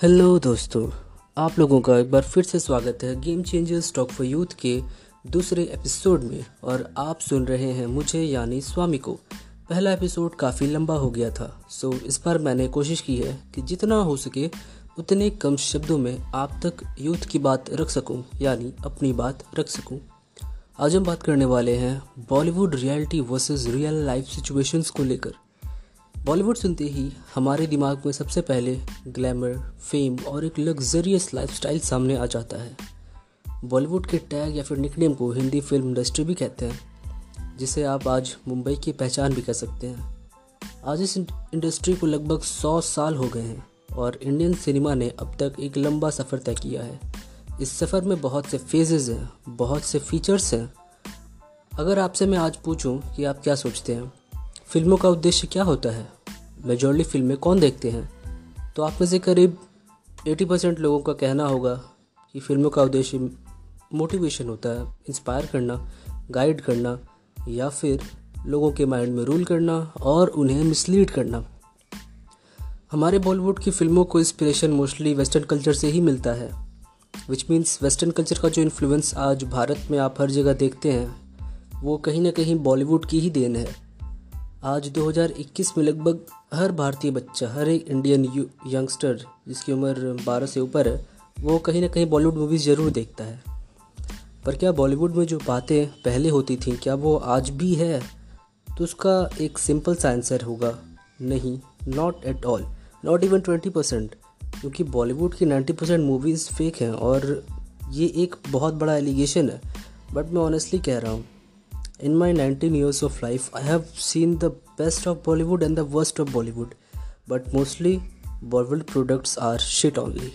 Hello दोस्तों, आप लोगों का एक बार फिर से स्वागत है game changers talk for youth के दूसरे एपिसोड में। और आप सुन रहे हैं मुझे, यानी स्वामी को। पहला एपिसोड काफ़ी लंबा हो गया था सो इस बार मैंने कोशिश की है कि जितना हो सके उतने कम शब्दों में आप तक यूथ की बात रख सकूँ, यानी अपनी बात रख सकूँ। आज हम बात करने वाले हैं Bollywood reality versus real life situations को लेकर। बॉलीवुड सुनते ही हमारे दिमाग में सबसे पहले ग्लैमर फेम और एक लग्जरियस लाइफस्टाइल सामने आ जाता है। बॉलीवुड के टैग या फिर निकनेम को हिंदी फ़िल्म इंडस्ट्री भी कहते हैं, जिसे आप आज मुंबई की पहचान भी कह सकते हैं। आज इस इंडस्ट्री को लगभग सौ साल हो गए हैं और इंडियन सिनेमा ने अब तक एक लंबा सफ़र तय किया है। इस सफ़र में बहुत से फेजेस हैं, बहुत से फीचर्स हैं। अगर आपसे मैं आज पूछूँ कि आप क्या सोचते हैं फ़िल्मों का उद्देश्य क्या होता है? मेजोरली फ़िल्में कौन देखते हैं? तो आप में से करीब 80 परसेंट लोगों का कहना होगा कि फ़िल्मों का उद्देश्य मोटिवेशन होता है इंस्पायर करना गाइड करना, या फिर लोगों के माइंड में रूल करना और उन्हें मिसलीड करना। हमारे बॉलीवुड की फ़िल्मों को इंस्पिरेशन मोस्टली वेस्टर्न कल्चर से ही मिलता है विच मीन्स वेस्टर्न कल्चर का जो इन्फ्लुएंस आज भारत में आप हर जगह देखते हैं, वो कहीं ना कहीं बॉलीवुड की ही देन है। आज 2021 में लगभग हर भारतीय बच्चा, हर एक इंडियन यंगस्टर जिसकी उम्र 12 से ऊपर है, वो कहीं ना कहीं बॉलीवुड मूवीज़ ज़रूर देखता है। पर क्या बॉलीवुड में जो बातें पहले होती थी, क्या वो आज भी है? तो उसका एक सिंपल सा आंसर होगा, नहीं not at all not even twenty percent क्योंकि बॉलीवुड की नाइन्टी परसेंट मूवीज़ फेक हैं और ये एक बहुत बड़ा एलिगेशन है। बट मैं ऑनेस्टली कह रहा हूँ In my 19 years of life, I have seen the best of Bollywood and the worst of Bollywood, but mostly Bollywood products are shit only.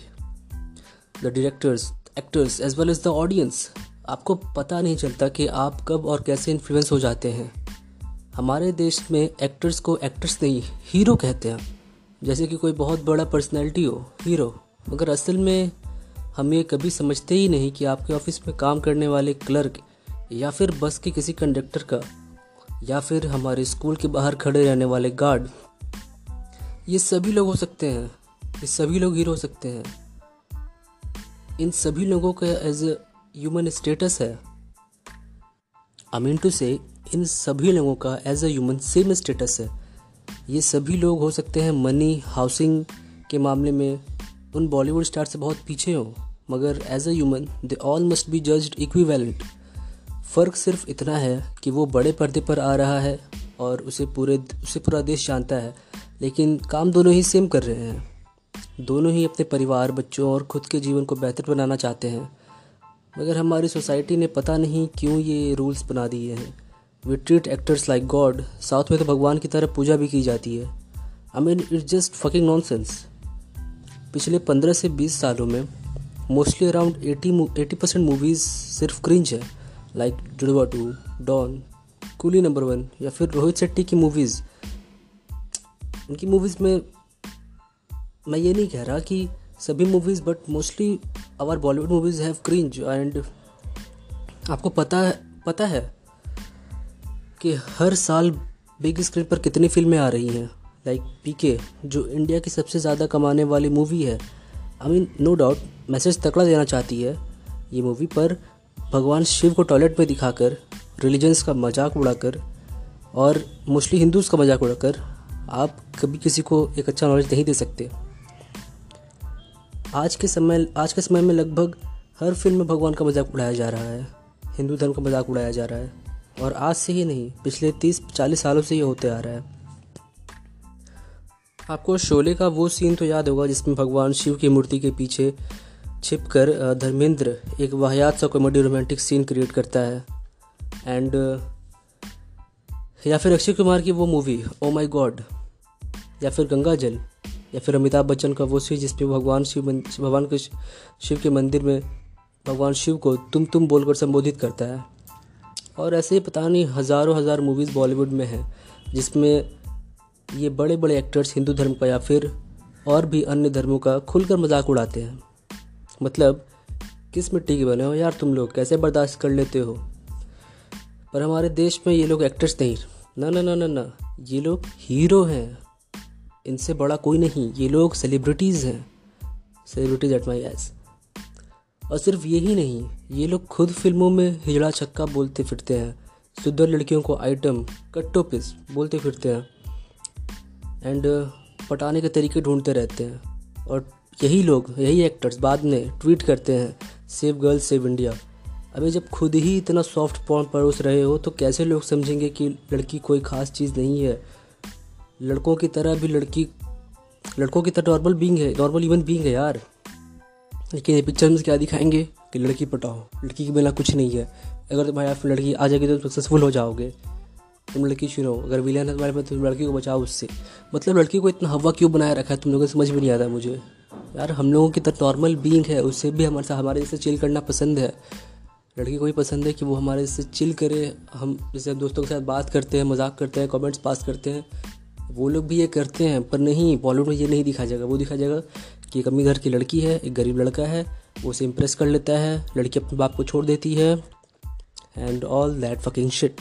The directors, actors, as well as the audience, आपको पता नहीं चलता कि आप कब और कैसे influence हो जाते हैं हमारे देश में एक्टर्स को एक्टर्स नहीं हीरो कहते हैं जैसे कि कोई बहुत बड़ा पर्सनैलिटी हो हीरो मगर असल में हम ये कभी समझते ही नहीं कि आपके ऑफ़िस में काम करने वाले क्लर्क या फिर बस के किसी कंडक्टर का, या फिर हमारे स्कूल के बाहर खड़े रहने वाले गार्ड ये सभी लोग हो सकते हैं। ये सभी लोग हीरो हो सकते हैं। इन सभी लोगों का एज ए ह्यूमन स्टेटस है। आई मीन टू से इन सभी लोगों का as a human same status है। ये सभी लोग हो सकते हैं मनी हाउसिंग के मामले में। उन बॉलीवुड स्टार से बहुत पीछे हो, मगर as a human they all must be judged equivalent फ़र्क सिर्फ़ इतना है कि वो बड़े पर्दे पर आ रहा है और उसे पूरे, उसे पूरा देश जानता है, लेकिन काम दोनों ही सेम कर रहे हैं। दोनों ही अपने परिवार, बच्चों और खुद के जीवन को बेहतर बनाना चाहते हैं। मगर हमारी सोसाइटी ने पता नहीं क्यों ये रूल्स बना दिए हैं। We treat actors like god south में तो भगवान की तरह पूजा भी की जाती है। I mean it's just fucking nonsense पिछले पंद्रह से बीस सालों में mostly around eighty eighty percent movies सिर्फ़ क्रिंज है। Like Judwaa two Don Coolie number one या फिर रोहित शेट्टी की मूवीज़ उनकी मूवीज़ में मैं ये नहीं कह रहा कि सभी movies but mostly our Bollywood movies have cringe and आपको पता है पता है कि हर साल बिग स्क्रीन पर कितनी फ़िल्में आ रही हैं। लाइक पी के जो इंडिया की सबसे ज़्यादा कमाने वाली मूवी है। I mean no doubt message तकड़ा देना चाहती है ये मूवी पर भगवान शिव को टॉयलेट में दिखाकर रिलीजन्स का मज़ाक उड़ाकर और मोस्टली हिंदूज़ का मज़ाक उड़ाकर आप कभी किसी को एक अच्छा नॉलेज नहीं दे सकते। आज के समय, आज के समय में लगभग हर फ़िल्म में भगवान का मज़ाक उड़ाया जा रहा है, हिंदू धर्म का मज़ाक उड़ाया जा रहा है और आज से ही नहीं, पिछले तीस, चालीस सालों से ये होते आ रहा है। आपको शोले का वो सीन तो याद होगा जिसमें भगवान शिव की मूर्ति के पीछे छिपकर धर्मेंद्र एक वाहियात सा कॉमेडी रोमांटिक सीन क्रिएट करता है। एंड या फिर अक्षय कुमार की वो मूवी ओ माई गॉड या फिर गंगा जल, या फिर अमिताभ बच्चन का वो सीन जिसमें भगवान शिव भगवान के शिव के मंदिर में भगवान शिव को तुम तुम बोलकर संबोधित करता है। और ऐसे ही पता नहीं हज़ारों हज़ार मूवीज़ बॉलीवुड में हैं, जिसमें ये बड़े बड़े एक्टर्स हिंदू धर्म का या फिर और भी अन्य धर्मों का खुलकर मज़ाक उड़ाते हैं। मतलब किस मिट्टी के बने हो? यार, तुम लोग कैसे बर्दाश्त कर लेते हो? पर हमारे देश में ये लोग एक्टर्स नहीं। ना ना ना ना ना। ये लोग हीरो हैं। इनसे बड़ा कोई नहीं। ये लोग सेलिब्रिटीज़ हैं। सेलिब्रिटीज एट माई एस और सिर्फ़ यही नहीं, ये लोग खुद फ़िल्मों में हिजड़ा छक्का बोलते फिरते हैं। सुंदर लड़कियों को आइटम कट्टो पिस बोलते फिरते हैं। एंड पटाने के तरीके ढूंढते रहते हैं। और यही लोग, यही एक्टर्स बाद में ट्वीट करते हैं सेव गर्ल्स सेव इंडिया अभी जब खुद ही इतना सॉफ्ट पॉर्न परोस रहे हो तो कैसे लोग समझेंगे कि लड़की कोई ख़ास चीज़ नहीं है? लड़कों की तरह भी लड़की, लड़कों की तरह नॉर्मल बींग है नॉर्मल इवन बींग है यार। लेकिन ये पिक्चर में क्या दिखाएँगे कि लड़की पटाओ, लड़की के बिना कुछ नहीं है। अगर तुम्हारे आप लड़की आ जाएगी तो सक्सेसफुल हो जाओगे। तुम लड़की चुनो, अगर विलियन है तुम्हारे पास तो लड़की को बचाओ उससे। मतलब लड़की को इतना हवा क्यों बनाया रखा है, तुम लोगों को समझ में नहीं आता मुझे। यार, हम लोगों की तरह नॉर्मल बींग है, उसे भी हमारे साथ, हमारे जैसे चिल करना पसंद है। लड़की को भी पसंद है कि वो हमारे से चिल करे। हम जैसे दोस्तों के साथ बात करते हैं, मज़ाक करते हैं कमेंट्स पास करते हैं। वो लोग भी ये करते हैं, पर नहीं बॉलीवुड में ये नहीं दिखाया जाएगा। वो दिखाया जाएगा कि एक घर की लड़की है, एक गरीब लड़का है, वो उसे इम्प्रेस कर लेता है, लड़की अपने बाप को छोड़ देती है and all that fucking shit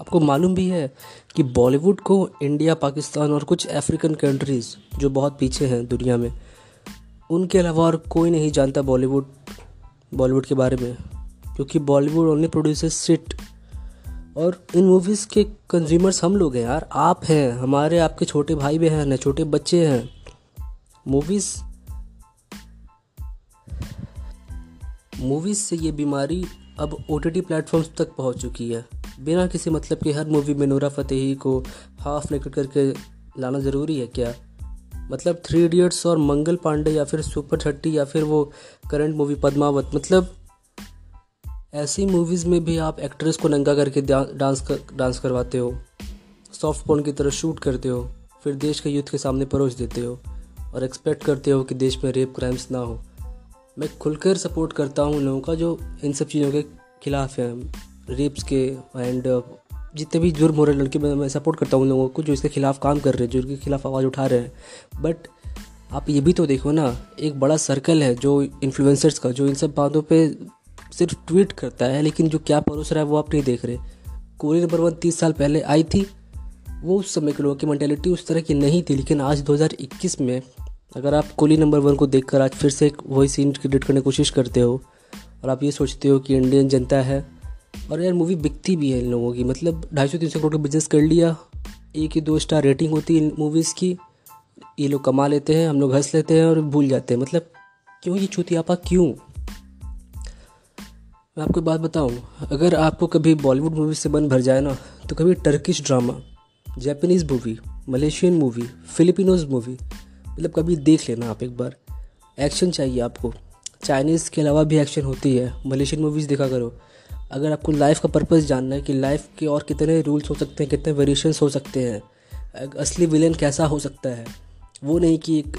आपको मालूम भी है कि बॉलीवुड को इंडिया पाकिस्तान और कुछ अफ्रीकन कंट्रीज़ जो बहुत पीछे हैं दुनिया में उनके अलावा और कोई नहीं जानता बॉलीवुड बॉलीवुड के बारे में, क्योंकि बॉलीवुड ओनली प्रोड्यूसर सिट और इन मूवीज़ के कंज्यूमर्स हम लोग हैं यार, आप हैं, हमारे आपके छोटे भाई बहन हैं छोटे बच्चे हैं। मूवीज़ मूवीज़ से ये बीमारी अब ओ टी टी प्लेटफॉर्म्स तक पहुँच चुकी है। बिना किसी मतलब के हर मूवी में नूरा फतेही को हाफ़ नेकेड करके लाना ज़रूरी है क्या? मतलब थ्री इडियट्स और मंगल पांडे या फिर सुपर थर्टी या फिर वो करंट मूवी पद्मावत मतलब ऐसी मूवीज़ में भी आप एक्ट्रेस को नंगा करके डांस कर डांस करवाते हो सॉफ्ट पॉन की तरह शूट करते हो, फिर देश के यूथ के सामने परोस देते हो और एक्सपेक्ट करते हो कि देश में रेप क्राइम्स ना हो। मैं खुलकर सपोर्ट करता हूँ उन लोगों का जो इन सब चीज़ों के खिलाफ हैं रेप्स के एंड जितने भी जुर्म हो रहे लड़के में, मैं सपोर्ट करता हूँ उन लोगों को जो इसके खिलाफ काम कर रहे हैं, जो इनके खिलाफ आवाज़ उठा रहे हैं। बट आप ये भी तो देखो ना, एक बड़ा सर्कल है जो इन्फ्लुएंसर्स का, जो इन सब बातों पे सिर्फ़ ट्वीट करता है, लेकिन जो क्या परोस रहा है वो आप नहीं देख रहे। कोरी नंबर वन तीस साल पहले आई थी, वो उस समय के लोगों की मैंटेलिटी उस तरह की नहीं थी, लेकिन आज 2021 में अगर आप कोहली नंबर वन को देखकर आज फिर से एक वही सीन क्रिएट करने की कोशिश करते हो, और आप ये सोचते हो कि इंडियन जनता है और यार मूवी बिकती भी है इन लोगों की। मतलब ढाई सौ, तीन सौ करोड़ का बिज़नेस कर लिया। एक ही दो स्टार रेटिंग होती है इन मूवीज़ की। ये लोग कमा लेते हैं, हम लोग हंस लेते हैं और भूल जाते हैं। मतलब क्यों ये चूतियापा क्यों? मैं आपको बात बताऊँ, अगर आपको कभी बॉलीवुड मूवी से मन भर जाए ना तो कभी Turkish drama Japanese movie Malaysian movie Filipinos movie मतलब कभी देख लेना आप एक बार। एक्शन चाहिए आपको। चाइनीज़ के अलावा भी एक्शन होती है। मलेशियन मूवीज़ देखा करो। अगर आपको लाइफ का पर्पज़ जानना है कि लाइफ के और कितने रूल्स हो सकते हैं, कितने वेरिएशंस हो सकते हैं असली विलेन कैसा हो सकता है, वो नहीं कि एक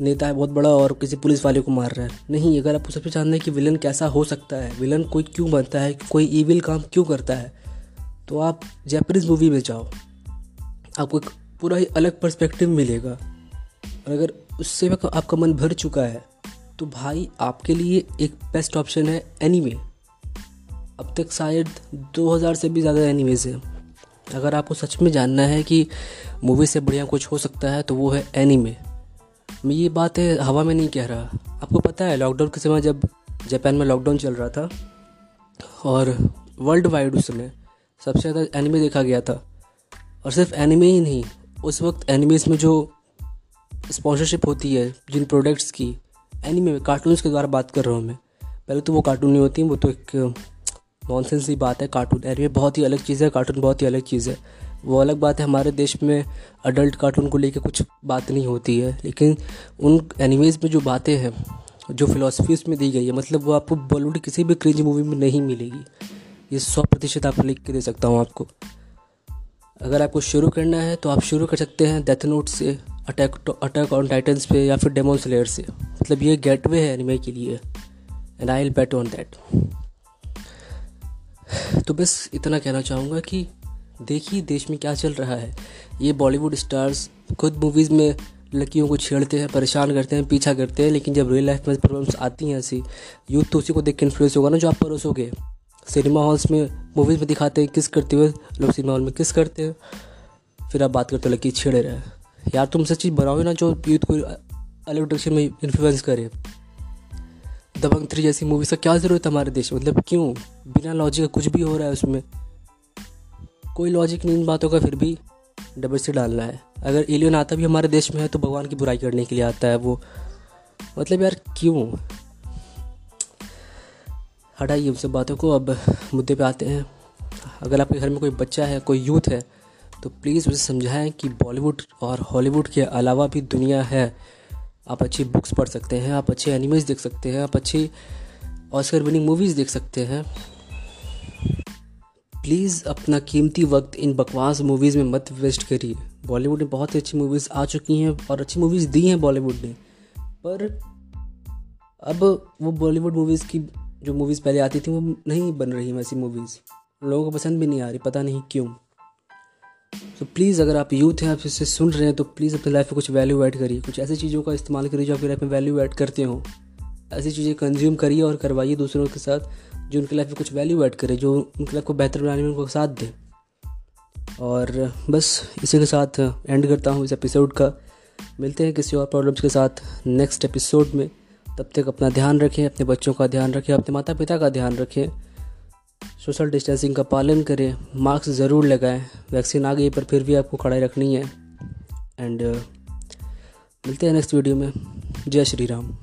नेता है, बहुत बड़ा और किसी पुलिस वाले को मार रहा है। नहीं, अगर आपको सबसे जानना है कि विलन कैसा हो सकता है विलन कोई क्यों बनता है कोई ईविल काम क्यों करता है तो आप जैपनीज़ मूवी में जाओ। आपको एक पूरा ही अलग पर्सपेक्टिव मिलेगा। और अगर उससे आपका मन भर चुका है तो भाई आपके लिए एक बेस्ट ऑप्शन है एनी एनीमे अब तक शायद 2000 से भी ज़्यादा एनीमेज है। अगर आपको सच में जानना है कि मूवी से बढ़िया कुछ हो सकता है तो वो है एनीमे। मैं ये बात है, हवा में नहीं कह रहा। आपको पता है लॉकडाउन के समय जब जापान में लॉकडाउन चल रहा था, और वर्ल्ड वाइड उस समय सबसे ज़्यादा एनिमे देखा गया था। और सिर्फ़ एनिमे ही नहीं, उस वक्त एनिमेज में जो स्पॉन्सरशिप होती है, जिन प्रोडक्ट्स की, एनिमे में कार्टून्स के द्वारा बात कर रहा हूँ मैं। पहले तो वो कार्टून नहीं होती, वो तो एक नॉनसेंस ही बात है कार्टून एनिमे बहुत ही अलग चीज़ है कार्टून बहुत ही अलग चीज़ है। वो अलग बात है, हमारे देश में अडल्ट कार्टून को लेकर कुछ बात नहीं होती है, लेकिन उन एनिमेज़ में जो बातें हैं, जो फिलोसफी उसमें दी गई है मतलब वो आपको बॉलीवुड किसी भी क्रिंज मूवी में नहीं मिलेगी। ये सौ प्रतिशत आपको लिख के दे सकता हूँ आपको। अगर आपको शुरू करना है तो आप शुरू कर सकते हैं डेथ नोट से अटैक अटैक ऑन टाइटन्स पे, या फिर डेमोन स्लेयर से। मतलब ये गेटवे है एनिमे के लिए and I will bet on that तो बस इतना कहना चाहूँगा कि देखिए देश में क्या चल रहा है। ये बॉलीवुड स्टार्स खुद मूवीज़ में लड़कियों को छेड़ते हैं, परेशान करते हैं, पीछा करते हैं, लेकिन जब रियल लाइफ में प्रॉब्लम्स आती हैं ऐसी यूथ तो उसी को देख के इन्फ्लुएंस होगा ना जो आप परोसोगे। सिनेमा हॉल्स में मूवीज़ में दिखाते हैं किस करते हुए लोग सिनेमा हॉल में किस करते हैं। फिर आप बात करते हो, लड़की छेड़े रहे। यार तुम सच चीज़ बनाओ ना जो यूथ को इलेक्ट्रिशियन में इन्फ्लुएंस करे। दबंग थ्री जैसी मूवीज़ का क्या ज़रूरत है हमारे देश में? मतलब क्यों? बिना लॉजिक का कुछ भी हो रहा है उसमें। कोई लॉजिक नहीं इन बातों का, फिर भी डबल से डालना है। अगर एलियन आता भी हमारे देश में है तो भगवान की बुराई करने के लिए आता है वो। मतलब यार, क्यों? हटाइए उन सब बातों को, अब मुद्दे पे आते हैं। अगर आपके घर में कोई बच्चा है, कोई यूथ है तो प्लीज़ उसे समझाएँ कि बॉलीवुड और हॉलीवुड के अलावा भी दुनिया है। आप अच्छी बुक्स पढ़ सकते हैं, आप अच्छे एनिमेज देख सकते हैं, आप अच्छी ऑस्कर विनिंग मूवीज़ देख सकते हैं। प्लीज़ अपना कीमती वक्त इन बकवास मूवीज़ में मत वेस्ट करिए। बॉलीवुड में बहुत ही अच्छी मूवीज़ आ चुकी हैं और अच्छी मूवीज़ दी हैं बॉलीवुड ने। पर अब वो बॉलीवुड मूवीज़ की जो मूवीज़ पहले आती थी, वो नहीं बन रही वैसी मूवीज़ लोगों को पसंद भी नहीं आ रही, पता नहीं क्यों। तो प्लीज़ अगर आप यूथ हैं, आप इसे सुन रहे हैं तो प्लीज़ अपनी लाइफ में कुछ वैल्यू ऐड करिए। कुछ ऐसी चीज़ों का इस्तेमाल करिए जो आपकी लाइफ में वैल्यू ऐड करते हो। ऐसी चीज़ें कंज्यूम करिए और करवाइए दूसरों के साथ, जो उनकी लाइफ में कुछ वैल्यू ऐड करे, जो उनकी लाइफ को बेहतर बनाने में उनको साथ दें। और बस, इसी के साथ एंड करता हूँ इस एपिसोड का। मिलते हैं किसी और प्रॉब्लम्स के साथ नेक्स्ट एपिसोड में। तब तक अपना ध्यान रखें, अपने बच्चों का ध्यान रखें, अपने माता पिता का ध्यान रखें। सोशल डिस्टेंसिंग का पालन करें मास्क ज़रूर लगाएँ वैक्सीन आ गई पर फिर भी आपको कड़ाई रखनी है। एंड uh, मिलते हैं नेक्स्ट वीडियो में। जय श्री राम।